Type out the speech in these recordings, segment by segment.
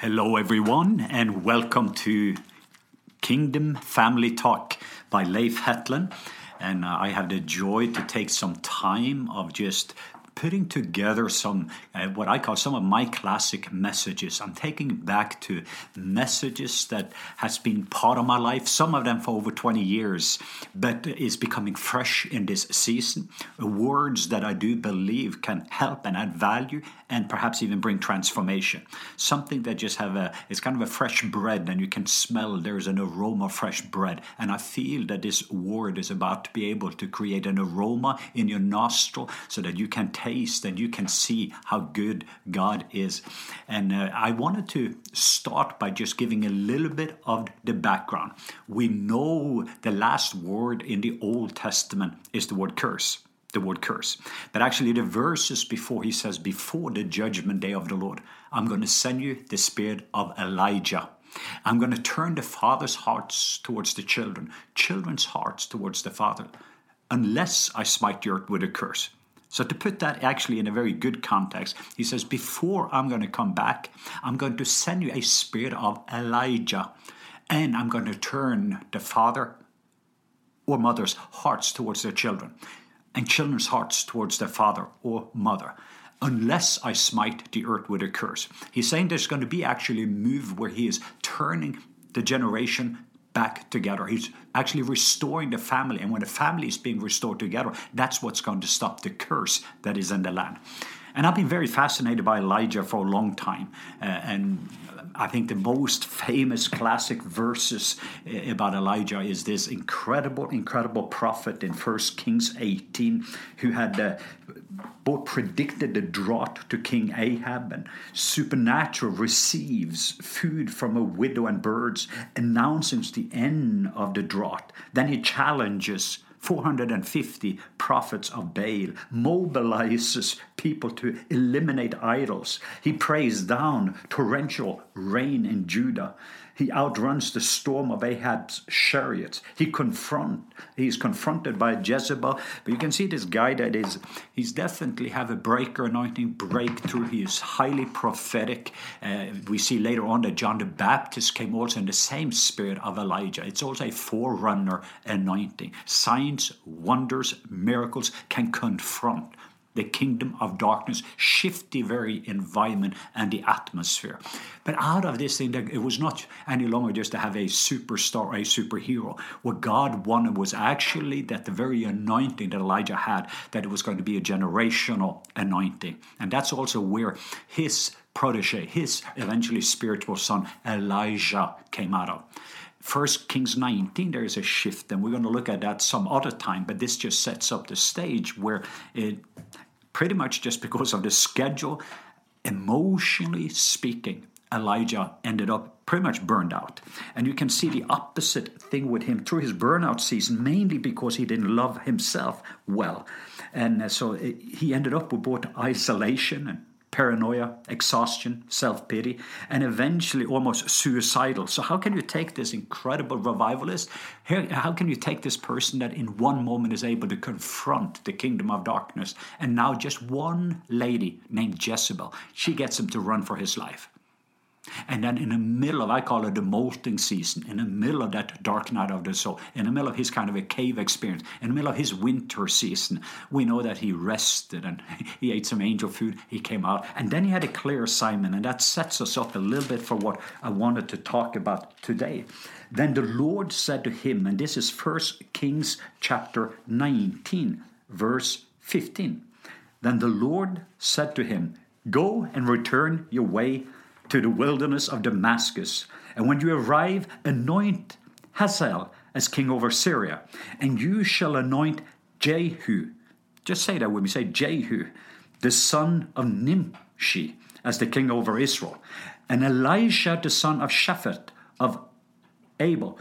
Hello, everyone, and welcome to Kingdom Family Talk by Leif Hetland. And uh, I have the joy to take some time of just putting together some uh, what I call some of my classic messages. I'm taking back to messages that has been part of my life, some of them for over 20 years, but is becoming fresh in this season. Words that I do believe can help and add value and perhaps even bring transformation. Something that just have a it's kind of a fresh bread and you can smell there's an aroma of fresh bread. And I feel that this word is about to be able to create an aroma in your nostril so that you can take taste and you can see how good God is. And uh, I wanted to start by just giving a little bit of the background. We know the last word in the Old Testament is the word curse the word curse. But actually, the verses before he says, Before the judgment day of the Lord, I'm going to send you the spirit of Elijah. I'm going to turn the father's hearts towards the children, children's hearts towards the father, unless I smite the earth with a curse. So, to put that actually in a very good context, he says, Before I'm going to come back, I'm going to send you a spirit of Elijah, and I'm going to turn the father or mother's hearts towards their children, and children's hearts towards their father or mother. Unless I smite the earth with a curse. He's saying there's going to be actually a move where he is turning the generation back together. He's actually restoring the family. And when the family is being restored together, that's what's going to stop the curse that is in the land. And I've been very fascinated by Elijah for a long time. Uh, and I think the most famous classic verses uh, about Elijah is this incredible, incredible prophet in First Kings 18 who had uh, both predicted the drought to King Ahab and supernatural receives food from a widow and birds, announces the end of the drought. Then he challenges 450 prophets of Baal, mobilizes people to eliminate idols. He prays down torrential rain in Judah. He outruns the storm of Ahab's chariots. He confront he's confronted by Jezebel. But you can see this guy that is he's definitely have a breaker anointing breakthrough. He is highly prophetic. Uh, we see later on that John the Baptist came also in the same spirit of Elijah. It's also a forerunner anointing. Signs, wonders, miracles can confront the kingdom of darkness, shift the very environment and the atmosphere. But out of this thing, it was not any longer just to have a superstar, a superhero. What God wanted was actually that the very anointing that Elijah had, that it was going to be a generational anointing. And that's also where his protege, his eventually spiritual son, Elisha, came out of. First Kings 19, there is a shift, and we're going to look at that some other time, but this just sets up the stage where it pretty much just because of the schedule, emotionally speaking, Elijah ended up pretty much burned out. And you can see the opposite thing with him through his burnout season, mainly because he didn't love himself well. And uh, so he ended up with both isolation and paranoia, exhaustion, self pity, and eventually almost suicidal. So, how can you take this incredible revivalist? How can you take this person that in one moment is able to confront the kingdom of darkness, and now just one lady named Jezebel, she gets him to run for his life? And then in the middle of, I call it the molting season, in the middle of that dark night of the soul, in the middle of his kind of a cave experience, in the middle of his winter season, we know that he rested and he ate some angel food, he came out, and then he had a clear assignment, and that sets us up a little bit for what I wanted to talk about today. Then the Lord said to him, and this is First Kings chapter 19, verse 15. Then the Lord said to him, Go and return your way to the wilderness of Damascus. And when you arrive, anoint Hazael as king over Syria, and you shall anoint Jehu. Just say that when we say Jehu, the son of Nimshi, as the king over Israel, and Elisha, the son of Shaphat of Abel,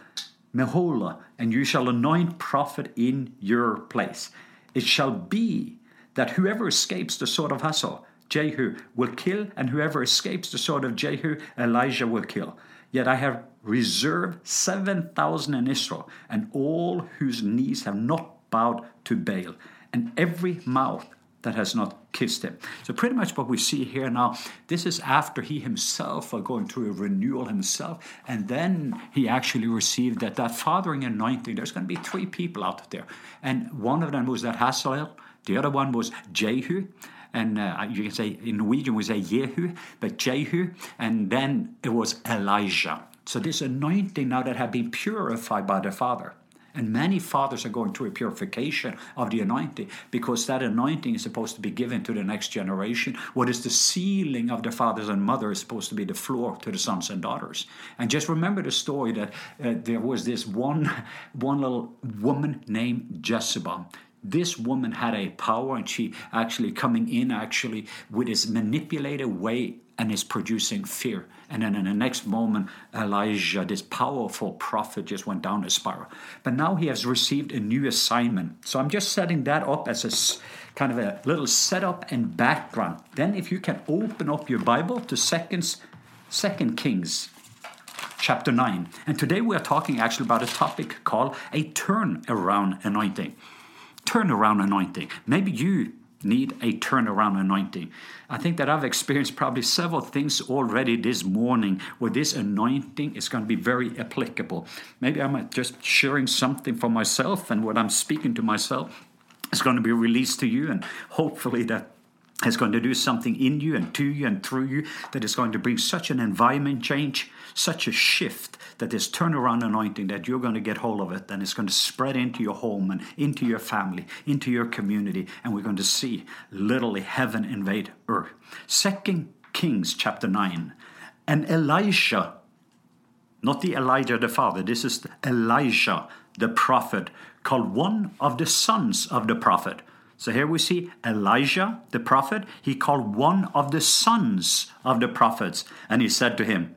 Meholah, and you shall anoint prophet in your place. It shall be that whoever escapes the sword of Hazael Jehu will kill, and whoever escapes the sword of Jehu, Elijah will kill. Yet I have reserved 7,000 in Israel, and all whose knees have not bowed to Baal, and every mouth that has not kissed him. So, pretty much what we see here now, this is after he himself are going through a renewal himself, and then he actually received that, that fathering anointing. There's going to be three people out there, and one of them was that Hazael, the other one was Jehu, and uh, you can say in Norwegian we say Jehu, but Jehu, and then it was Elisha. So, this anointing now that had been purified by the Father. And many fathers are going through a purification of the anointing because that anointing is supposed to be given to the next generation. What is the sealing of the fathers and mothers is supposed to be the floor to the sons and daughters. And just remember the story that uh, there was this one, one little woman named Jezebel this woman had a power and she actually coming in actually with this manipulated way and is producing fear. And then in the next moment, Elijah, this powerful prophet, just went down a spiral. But now he has received a new assignment. So I'm just setting that up as a kind of a little setup and background. Then, if you can open up your Bible to Second, Kings chapter 9. And today we are talking actually about a topic called a turnaround anointing. Turnaround anointing. Maybe you need a turnaround anointing. I think that I've experienced probably several things already this morning where this anointing is going to be very applicable. Maybe I'm uh, just sharing something for myself, and what I'm speaking to myself is going to be released to you, and hopefully that is going to do something in you and to you and through you that is going to bring such an environment change, such a shift that this turnaround anointing that you're going to get hold of it and it's going to spread into your home and into your family, into your community, and we're going to see literally heaven invade earth. Second Kings chapter 9. And Elisha, not the Elijah the father, this is Elisha the prophet, called one of the sons of the prophet so here we see Elisha, the prophet, he called one of the sons of the prophets, and he said to him,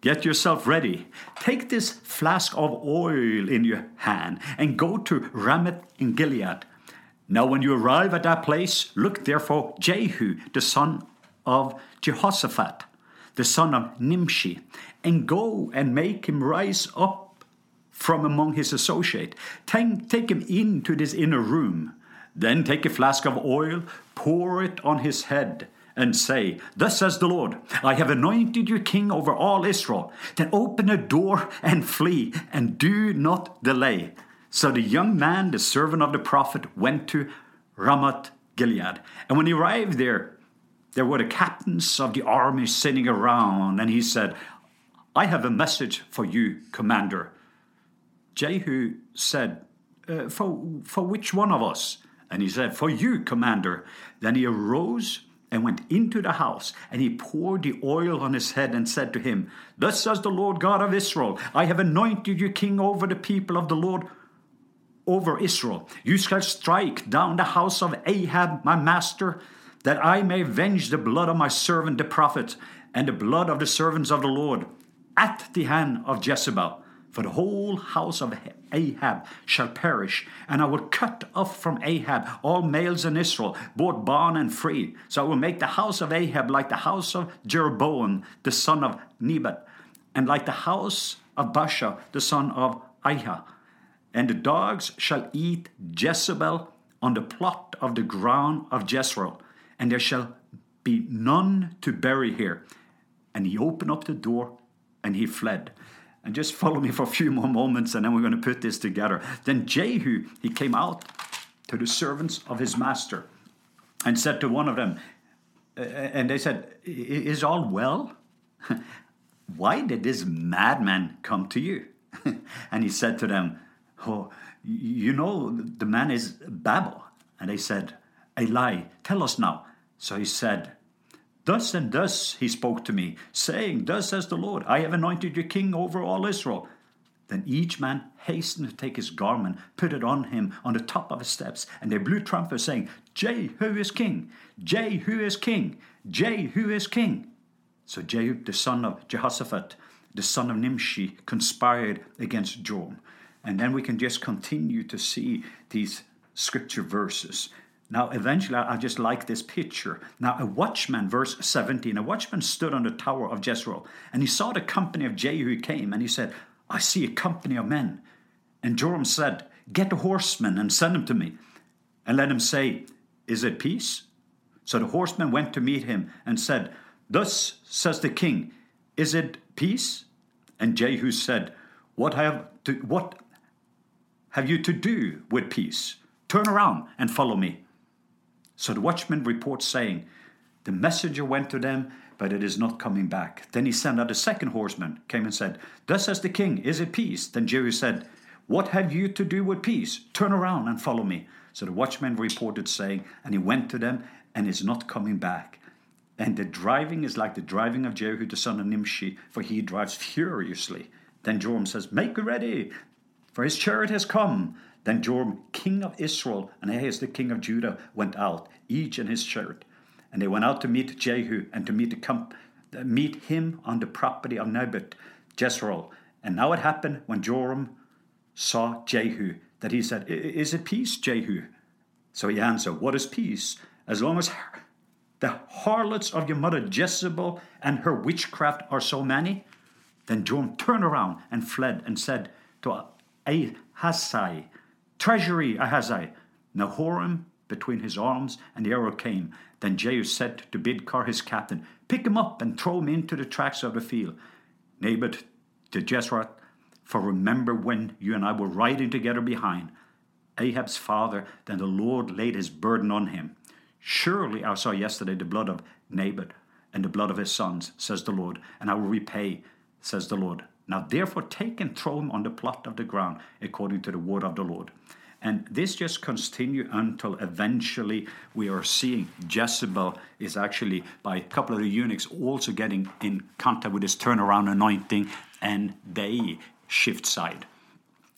Get yourself ready. Take this flask of oil in your hand and go to Ramoth in Gilead. Now, when you arrive at that place, look there for Jehu, the son of Jehoshaphat, the son of Nimshi, and go and make him rise up from among his associates. Take, take him into this inner room then take a flask of oil, pour it on his head, and say, Thus says the Lord, I have anointed you king over all Israel. Then open a door and flee, and do not delay. So the young man, the servant of the prophet, went to Ramoth Gilead. And when he arrived there, there were the captains of the army sitting around, and he said, I have a message for you, commander. Jehu said, uh, for, for which one of us? And he said, For you, commander. Then he arose and went into the house, and he poured the oil on his head and said to him, Thus says the Lord God of Israel, I have anointed you king over the people of the Lord, over Israel. You shall strike down the house of Ahab, my master, that I may avenge the blood of my servant the prophet, and the blood of the servants of the Lord, at the hand of Jezebel. For the whole house of Ahab shall perish, and I will cut off from Ahab all males in Israel, both bond and free. So I will make the house of Ahab like the house of Jeroboam, the son of Nebat, and like the house of Baasha, the son of Ahijah. And the dogs shall eat Jezebel on the plot of the ground of Jezreel, and there shall be none to bury here. And he opened up the door and he fled. And just follow me for a few more moments and then we're going to put this together. Then Jehu, he came out to the servants of his master and said to one of them, and they said, Is all well? Why did this madman come to you? and he said to them, Oh, you know, the man is Babel. And they said, A lie, tell us now. So he said, Thus and thus he spoke to me, saying, Thus says the Lord, I have anointed you king over all Israel. Then each man hastened to take his garment, put it on him on the top of his steps, and they blew trumpets, saying, Jehu is king, Jehu is king, Jehu is king. So Jehu, the son of Jehoshaphat, the son of Nimshi, conspired against Joram. And then we can just continue to see these scripture verses. Now, eventually, I just like this picture. Now, a watchman, verse 17, a watchman stood on the tower of Jezreel, and he saw the company of Jehu came, and he said, I see a company of men. And Joram said, Get the horsemen and send them to me, and let him say, is it peace? So the horsemen went to meet him and said, Thus says the king, Is it peace? And Jehu said, What have to, what have you to do with peace? Turn around and follow me. So the watchman reports saying, The messenger went to them, but it is not coming back. Then he sent out a second horseman, came and said, Thus says the king, Is it peace? Then Jehu said, What have you to do with peace? Turn around and follow me. So the watchman reported, saying, And he went to them, and is not coming back. And the driving is like the driving of Jehu the son of Nimshi, for he drives furiously. Then Joram says, Make ready, for his chariot has come. Then Joram, king of Israel, and Ahaz the king of Judah, went out, each in his chariot. And they went out to meet Jehu and to meet, comp- uh, meet him on the property of Nebat, Jezreel. And now it happened when Joram saw Jehu that he said, Is it peace, Jehu? So he answered, What is peace? As long as the harlots of your mother Jezebel and her witchcraft are so many? Then Joram turned around and fled and said to Ahazi, Treasury, Ahazi, Nahoram between his arms, and the arrow came. Then Jehu said to Bidkar his captain, Pick him up and throw him into the tracks of the field. Naboth to Jezreel, for remember when you and I were riding together behind Ahab's father, then the Lord laid his burden on him. Surely I saw yesterday the blood of Naboth and the blood of his sons, says the Lord, and I will repay, says the Lord. Now therefore take and throw him on the plot of the ground, according to the word of the Lord. And this just continues until eventually we are seeing Jezebel is actually, by a couple of the eunuchs, also getting in contact with this turnaround anointing, and they shift side.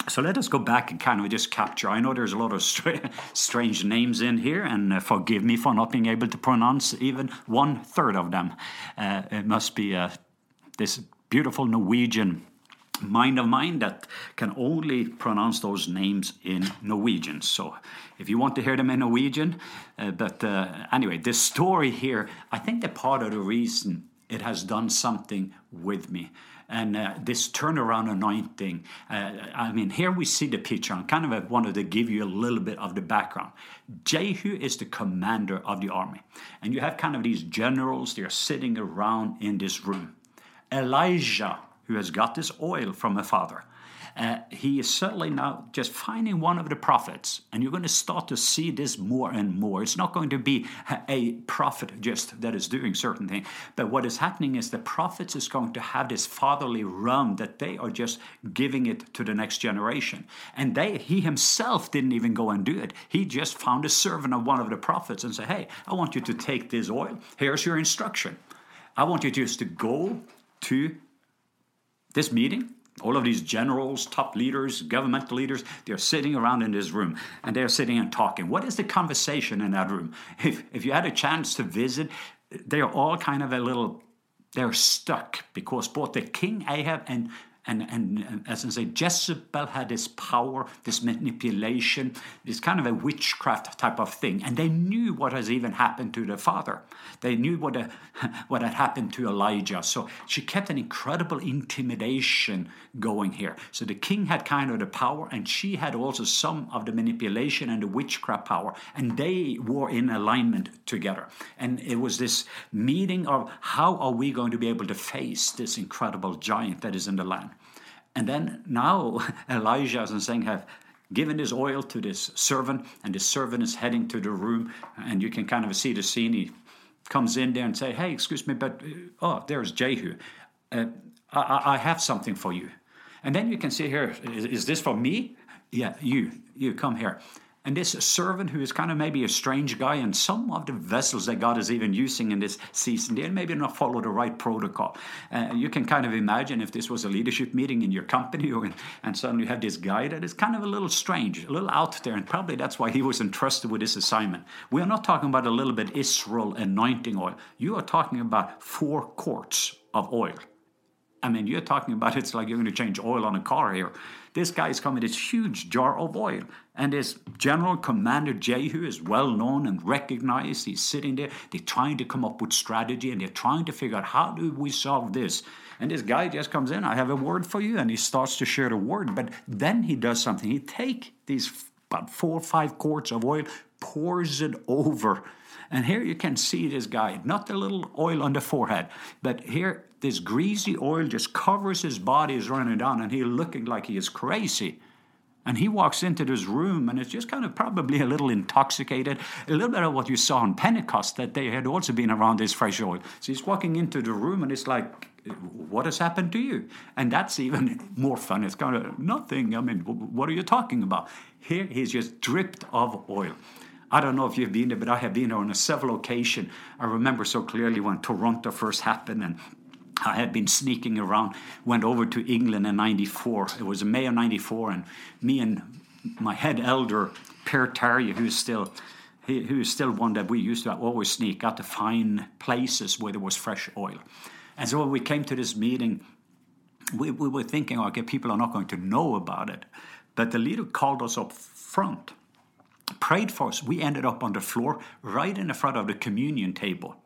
So let us go back and kind of just capture. I know there's a lot of strange names in here, and uh, forgive me for not being able to pronounce even one third of them. Uh, it must be uh, this beautiful Norwegian mind of mine that can only pronounce those names in Norwegian. So if you want to hear them in Norwegian, uh, but uh, anyway, this story here, I think that part of the reason it has done something with me. And uh, this turnaround anointing, uh, I mean, here we see the picture. I kind of wanted to give you a little bit of the background. Jehu is the commander of the army. And you have kind of these generals, they're sitting around in this room. Elisha, who has got this oil from a father, uh, he is certainly now just finding one of the prophets, and you're going to start to see this more and more. It's not going to be a prophet just that is doing certain things, but what is happening is the prophets is going to have this fatherly realm that they are just giving it to the next generation, and they he himself didn't even go and do it. He just found a servant of one of the prophets and said, "Hey, I want you to take this oil. Here's your instruction. I want you just to go to this meeting all of these generals, top leaders, governmental leaders, they're sitting around in this room and they're sitting and talking. What is the conversation in that room? If, if you had a chance to visit, they're all kind of a little, they're stuck because both the king Ahab and and, and as I say, Jezebel had this power, this manipulation, this kind of a witchcraft type of thing. And they knew what has even happened to their father. They knew what, uh, a, what had happened to Elijah. So she kept an incredible intimidation going here. So the king had kind of the power, and she had also some of the manipulation and the witchcraft power. And they were in alignment together. And it was this meeting of how are we going to be able to face this incredible giant that is in the land. And then now Elisha and saying have given his oil to this servant, and this servant is heading to the room, and you can kind of see the scene. He comes in there and say, "Hey, excuse me, but uh, oh, there's Jehu. Uh, I, I, have something for you." And then you can see here, is, is this for me? Yeah, you, you come here. And this servant, who is kind of maybe a strange guy, and some of the vessels that God is even using in this season, they maybe not follow the right protocol. Uh, you can kind of imagine if this was a leadership meeting in your company, in, and suddenly you have this guy that is kind of a little strange, a little out there, and probably that's why he was entrusted with this assignment. We are not talking about a little bit Israel anointing oil. You are talking about four quarts of oil. I mean, you're talking about it's like you're going to change oil on a car here. This guy is coming this huge jar of oil. And this General Commander Jehu is well known and recognized. He's sitting there. They're trying to come up with strategy and they're trying to figure out how do we solve this. And this guy just comes in, I have a word for you, and he starts to share the word. But then he does something. He takes these about four or five quarts of oil, pours it over. And here you can see this guy, not the little oil on the forehead, but here this greasy oil just covers his body, is running down, and he's looking like he is crazy. And he walks into this room and it's just kind of probably a little intoxicated, a little bit of what you saw on Pentecost, that they had also been around this fresh oil. So he's walking into the room and it's like, what has happened to you? And that's even more fun. It's kind of nothing. I mean, what are you talking about? Here he's just dripped of oil. I don't know if you've been there, but I have been there on a several occasions. I remember so clearly when Toronto first happened and I had been sneaking around, went over to England in 94. It was May of 94, and me and my head elder, Per Terje, who's still he, who is still one that we used to always sneak out to find places where there was fresh oil. And so when we came to this meeting, we, we were thinking, okay, people are not going to know about it. But the leader called us up front, prayed for us. We ended up on the floor right in the front of the communion table.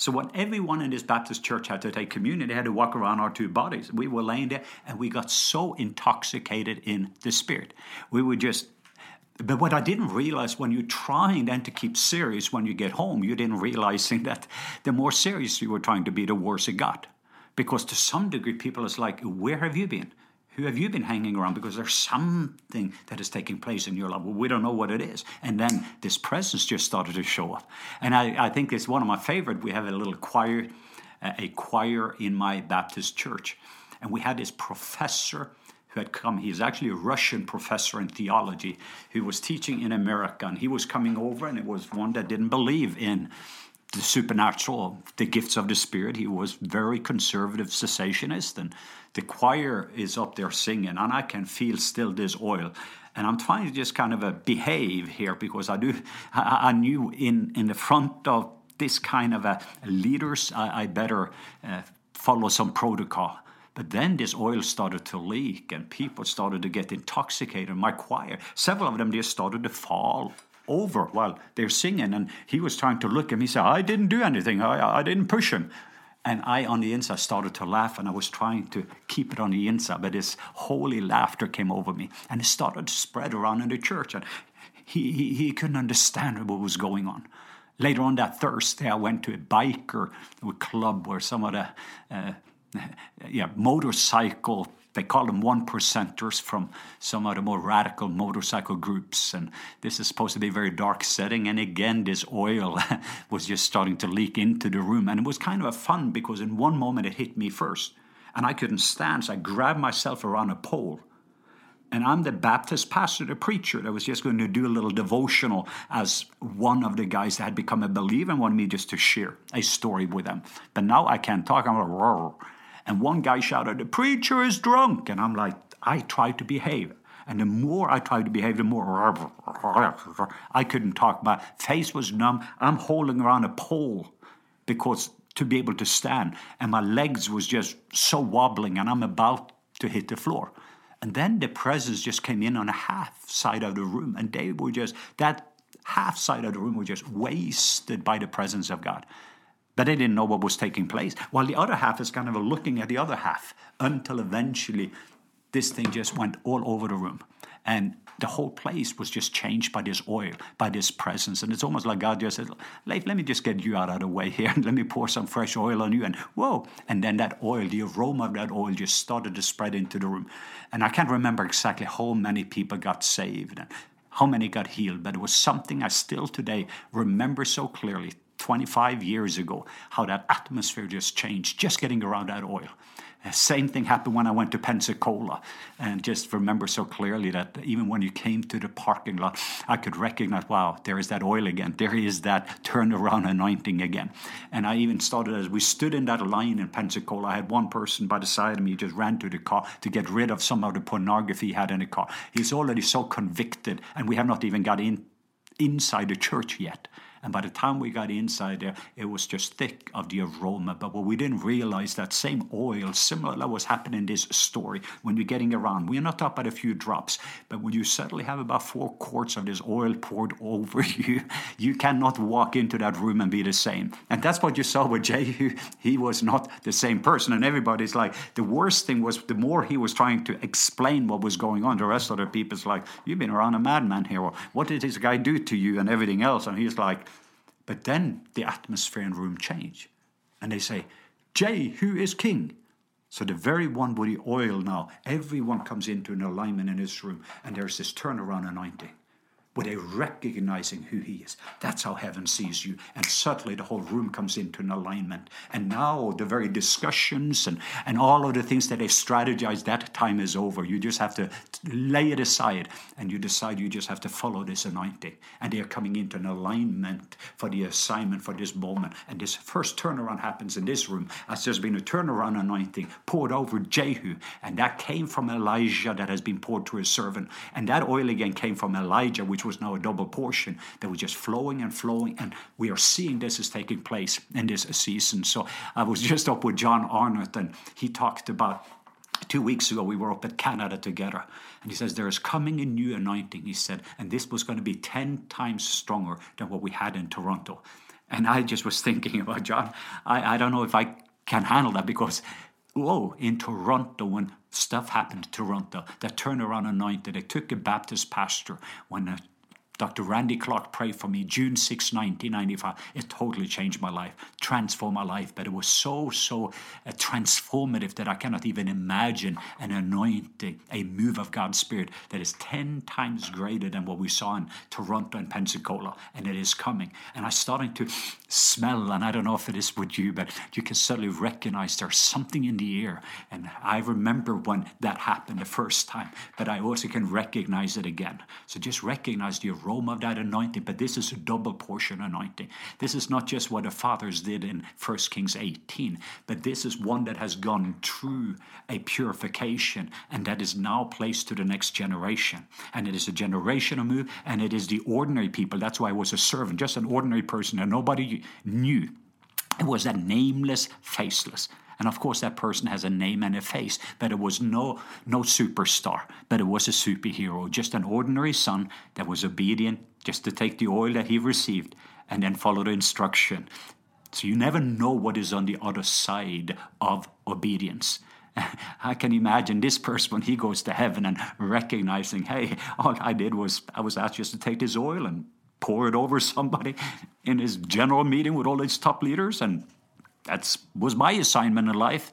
So when everyone in this Baptist church had to take communion, they had to walk around our two bodies. We were laying there and we got so intoxicated in the spirit. We were just but what I didn't realize when you're trying then to keep serious when you get home, you didn't realizing that the more serious you were trying to be, the worse it got. Because to some degree, people is like, where have you been? Who have you been hanging around? Because there's something that is taking place in your life. Well, we don't know what it is. And then this presence just started to show up. And I, I think it's one of my favorite. We have a little choir, a choir in my Baptist church. And we had this professor who had come. He's actually a Russian professor in theology who was teaching in America. And he was coming over, and it was one that didn't believe in the supernatural, the gifts of the Spirit. He was very conservative cessationist, and the choir is up there singing, and I can feel still this oil. And I'm trying to just kind of uh, behave here because I do. I, I, knew in in the front of this kind of a leaders, I, I better uh, follow some protocol. But then this oil started to leak, and people started to get intoxicated. My choir, several of them, just started to fall over while they're singing. And he was trying to look at me. He said, I didn't do anything. I, I didn't push him. And I, on the inside, started to laugh, and I was trying to keep it on the inside, but this holy laughter came over me, and it started to spread around in the church. And he, he, he couldn't understand what was going on. Later on that Thursday, I went to a biker club where some of the uh, yeah, motorcycle they call them one percenters from some of the more radical motorcycle groups. And this is supposed to be a very dark setting. And again, this oil was just starting to leak into the room. And it was kind of a fun because in one moment it hit me first. And I couldn't stand, so I grabbed myself around a pole. And I'm the Baptist pastor, the preacher that was just going to do a little devotional as one of the guys that had become a believer and wanted me just to share a story with them. But now I can't talk. I'm like, and one guy shouted, The preacher is drunk. And I'm like, I tried to behave. And the more I tried to behave, the more I couldn't talk. My face was numb. I'm holding around a pole because to be able to stand. And my legs was just so wobbling and I'm about to hit the floor. And then the presence just came in on a half side of the room. And they were just, that half side of the room was just wasted by the presence of God that they didn't know what was taking place, while the other half is kind of looking at the other half until eventually this thing just went all over the room. And the whole place was just changed by this oil, by this presence. And it's almost like God just said, Leif, let me just get you out of the way here and let me pour some fresh oil on you. And whoa. And then that oil, the aroma of that oil just started to spread into the room. And I can't remember exactly how many people got saved and how many got healed, but it was something I still today remember so clearly 25 years ago, how that atmosphere just changed just getting around that oil. Uh, same thing happened when I went to Pensacola, and just remember so clearly that even when you came to the parking lot, I could recognize, wow, there is that oil again. There is that turnaround anointing again. And I even started as we stood in that line in Pensacola. I had one person by the side of me just ran to the car to get rid of some of the pornography he had in the car. He's already so convicted, and we have not even got in inside the church yet And by the time we got inside there, it was just thick of the aroma. But what we didn't realize that same oil, similar to what's happening in this story, when you're getting around, we're not up at a few drops, but when you suddenly have about four quarts of this oil poured over you, you cannot walk into that room and be the same. And that's what you saw with Jehu. He was not the same person. And everybody's like, the worst thing was the more he was trying to explain what was going on, the rest of the people's like, You've been around a madman here. What did this guy do to you? And everything else. And he's like, But then the atmosphere the room change, And they say, Jehu is king. So the very one with the oil now, everyone comes into an alignment in this room, and there's this turnaround anointing with a recognizing who he is. That's how heaven sees you. And suddenly the whole room comes into an alignment. And now the very discussions and, and all of the things that they strategized, that time is over. You just have to lay it aside and you decide you just have to follow this anointing. And they are coming into an alignment for the assignment for this moment. And this first turnaround happens in this room as there's been a turnaround anointing poured over Jehu. And that came from Elijah that has been poured to his servant. And that oil again came from Elijah, which which was now a double portion that was just flowing and flowing. And we are seeing this is taking place in this season. So I was just up with John Arnott, and he talked about two weeks ago we were up at Canada together and he says there is coming a new anointing he said and this was going to be 10 times stronger than what we had in toronto and i just was thinking about john i, I don't know if i can handle that because whoa in toronto when stuff happened in toronto that turnaround anointing they took a baptist pastor when a Dr. Randy Clark prayed for me June 6, 1995. It totally changed my life, transformed my life. But it was so, so uh, transformative that I cannot even imagine an anointing, a move of God's Spirit that is 10 times greater than what we saw in Toronto and Pensacola. And it is coming. And I'm starting to smell, and I don't know if it is with you, but you can certainly recognize there's something in the air. And I remember when that happened the first time, but I also can recognize it again. So just recognize the aroma of that anointing, but this is a double portion anointing. This is not just what the fathers did in 1 Kings 18, but this is one that has gone through a purification and that is now placed to the next generation. And it is a generational move, and it is the ordinary people. That's why I was a servant, just an ordinary person and nobody knew. It was that nameless, faceless. And of course, that person has a name and a face, but it was no, no superstar, but it was a superhero, just an ordinary son that was obedient just to take the oil that he received and then follow the instruction. So you never know what is on the other side of obedience. I can imagine this person when he goes to heaven and recognizing, hey, all I did was I was asked just to take this oil and pour it over somebody in his general meeting with all his top leaders, and that was my assignment in life.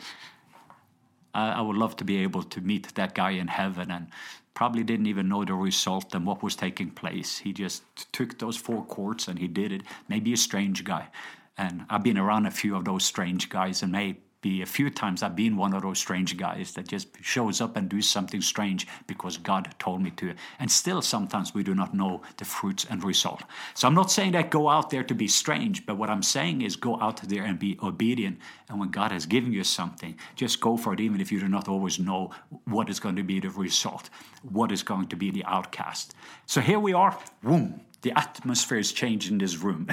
I, I would love to be able to meet that guy in heaven and probably didn't even know the result and what was taking place. He just took those four quarts and he did it. Maybe a strange guy. And I've been around a few of those strange guys and may be a few times I've been one of those strange guys that just shows up and does something strange because God told me to. And still sometimes we do not know the fruits and result. So I'm not saying that go out there to be strange, but what I'm saying is go out there and be obedient. And when God has given you something, just go for it, even if you do not always know what is going to be the result, what is going to be the outcast. So here we are, boom, the atmosphere is changed in this room.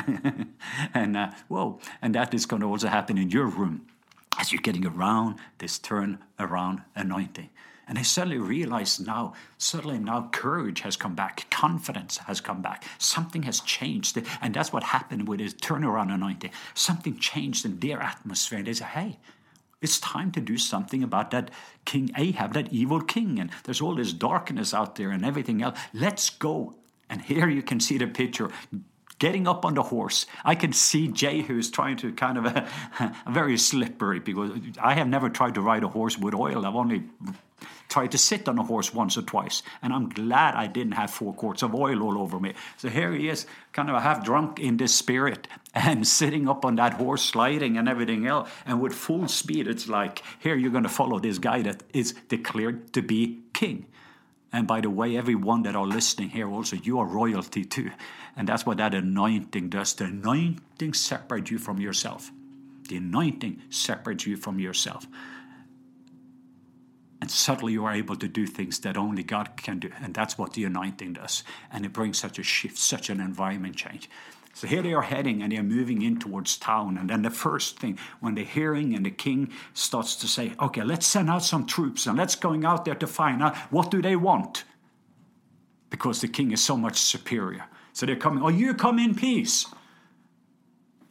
and uh, whoa, and that is going to also happen in your room as you're getting around this turn around anointing. And I suddenly realize now, suddenly now courage has come back, confidence has come back, something has changed. And that's what happened with his turnaround anointing. Something changed in their atmosphere. And they say, hey, it's time to do something about that King Ahab, that evil king. And there's all this darkness out there and everything else. Let's go. And here you can see the picture getting up on the horse. I can see Jehu is trying to kind of a, a, very slippery because I have never tried to ride a horse with oil. I've only tried to sit on a horse once or twice, and I'm glad I didn't have four quarts of oil all over me. So here he is, kind of half drunk in this spirit, and sitting up on that horse, sliding and everything else, and with full speed. It's like here you're going to follow this guy that is declared to be king. And by the way, everyone that are listening here also, you are royalty too. And that's what that anointing does. The anointing separates you from yourself. The anointing separates you from yourself. And suddenly you are able to do things that only God can do. And that's what the anointing does. And it brings such a shift, such an environment change. So here they are heading and they're moving in towards town. And then the first thing, when they're hearing and the king starts to say, okay, let's send out some troops and let's going out there to find out what do they want? Because the king is so much superior. So they're coming, oh, you come in peace.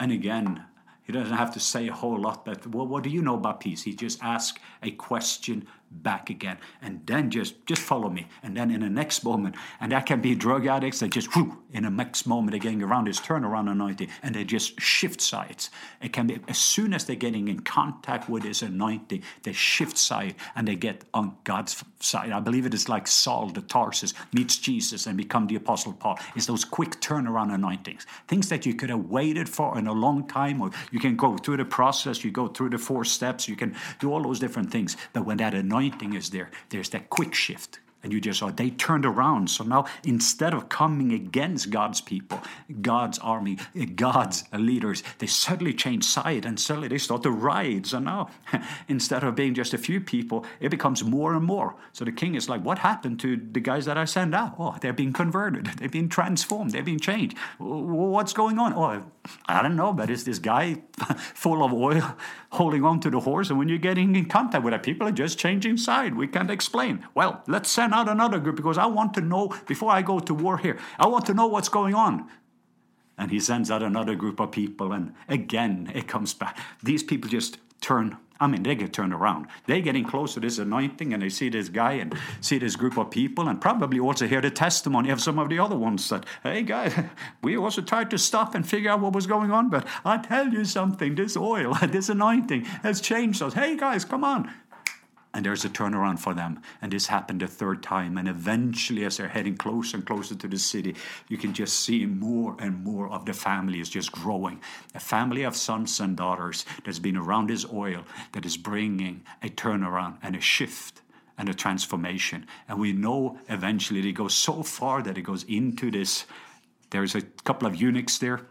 And again, he doesn't have to say a whole lot, but well, what do you know about peace? He just asks a question back again, and then just just follow me. And then in the next moment, and that can be drug addicts that just whoo, in the next moment they're getting around this turnaround anointing, and they just shift sides. It can be as soon as they're getting in contact with this anointing, they shift side and they get on God's side. I believe it is like Saul the Tarsus meets Jesus and become the Apostle Paul. It's those quick turnaround anointings, things that you could have waited for in a long time, or you can go through the process, you go through the four steps, you can do all those different things. But when that anointing is there. There's that quick shift. And you just saw they turned around. So now instead of coming against God's people, God's army, God's leaders, they suddenly change side and suddenly they start to ride. So now instead of being just a few people, it becomes more and more. So the king is like, What happened to the guys that I sent out? Oh, they're being converted, they've been transformed, they've been changed. What's going on? Oh, I don't know, but is this guy full of oil holding on to the horse? And when you're getting in contact with that, people are just changing side. We can't explain. Well, let's send out another group because I want to know before I go to war here. I want to know what's going on. And he sends out another group of people, and again it comes back. These people just turn. I mean, they get turned around. They're getting close to this anointing, and they see this guy and see this group of people, and probably also hear the testimony of some of the other ones that, hey, guys, we also tried to stop and figure out what was going on, but I tell you something, this oil, this anointing has changed us. Hey, guys, come on and there's a turnaround for them. And this happened a third time. And eventually, as they're heading closer and closer to the city, you can just see more and more of the family is just growing. A family of sons and daughters that's been around this oil that is bringing a turnaround and a shift and a transformation. And we know eventually it goes so far that it goes into this. There's a couple of eunuchs there.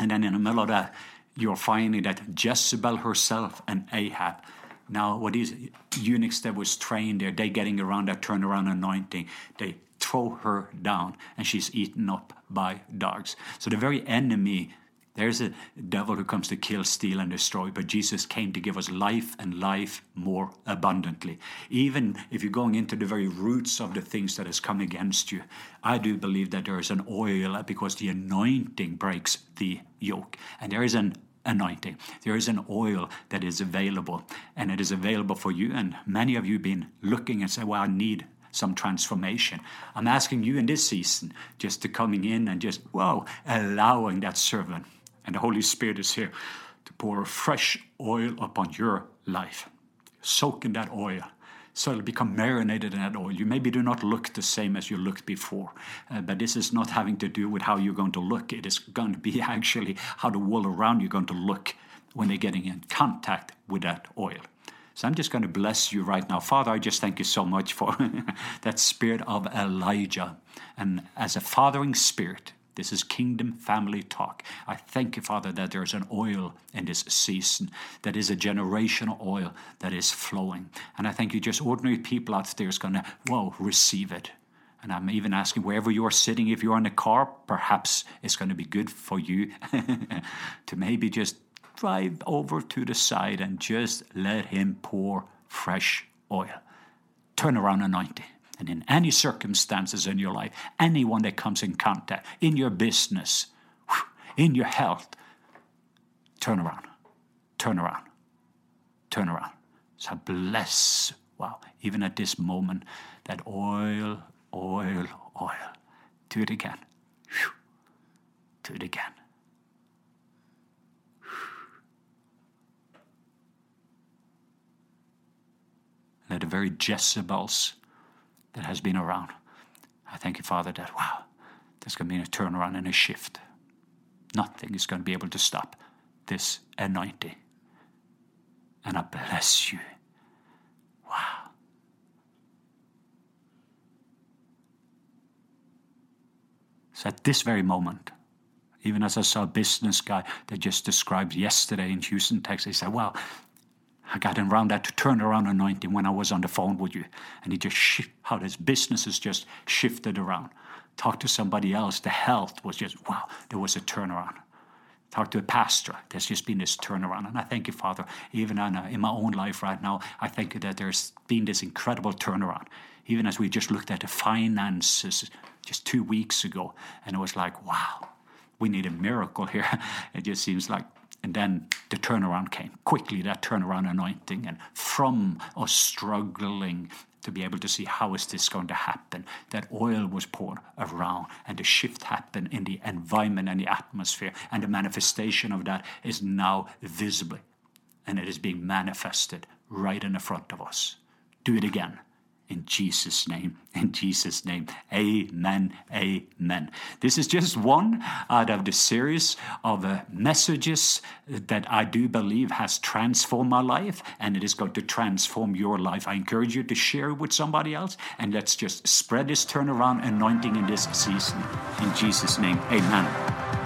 And then in the middle of that, you're finding that Jezebel herself and Ahab now, what is eunuchs that was trained there, they getting around that turnaround anointing, they throw her down and she's eaten up by dogs. So the very enemy, there's a devil who comes to kill, steal, and destroy, but Jesus came to give us life and life more abundantly. Even if you're going into the very roots of the things that has come against you, I do believe that there is an oil because the anointing breaks the yoke. And there is an anointing. There is an oil that is available, and it is available for you. And many of you have been looking and say, Well, I need some transformation. I'm asking you in this season just to coming in and just, wow, allowing that servant. And the Holy Spirit is here to pour fresh oil upon your life. Soak in that oil so it'll become marinated in that oil. You maybe do not look the same as you looked before, uh, but this is not having to do with how you're going to look. It is going to be actually how the world around you are going to look when they're getting in contact with that oil. So I'm just going to bless you right now. Father, I just thank you so much for that spirit of Elijah. And as a fathering spirit, this is kingdom family talk. I thank you, Father, that there's an oil in this season that is a generational oil that is flowing. And I thank you, just ordinary people out there is going to, whoa, receive it. And I'm even asking wherever you are sitting, if you're in a car, perhaps it's going to be good for you to maybe just drive over to the side and just let Him pour fresh oil. Turn around anointing and in any circumstances in your life, anyone that comes in contact, in your business, in your health, turn around, turn around, turn around. So bless, wow, even at this moment, that oil, oil, oil. Do it again. Do it again. Let the very Jezebels that has been around. I thank you, Father, that, wow, there's going to be a turnaround and a shift. Nothing is going to be able to stop this anointing. And I bless you. Wow. So at this very moment, even as I saw a business guy that just described yesterday in Houston, Texas, he said, Wow, I got him around that to turn turnaround anointing when I was on the phone with you. And he just, how his business has just shifted around. Talk to somebody else. The health was just, wow, there was a turnaround. Talk to a pastor. There's just been this turnaround. And I thank you, Father, even uh, in my own life right now, I thank you that there's been this incredible turnaround. Even as we just looked at the finances just two weeks ago, and it was like, wow, we need a miracle here. It just seems like and then the turnaround came quickly, that turnaround anointing. And from us struggling to be able to see how is this going to happen, that oil was poured around and the shift happened in the environment and the atmosphere. And the manifestation of that is now visible. And it is being manifested right in the front of us. Do it again in Jesus' name. In Jesus' name. Amen. Amen. This is just one out of the series of uh, messages that I do believe has transformed my life and it is going to transform your life. I encourage you to share it with somebody else and let's just spread this turnaround anointing in this season. In Jesus' name. Amen.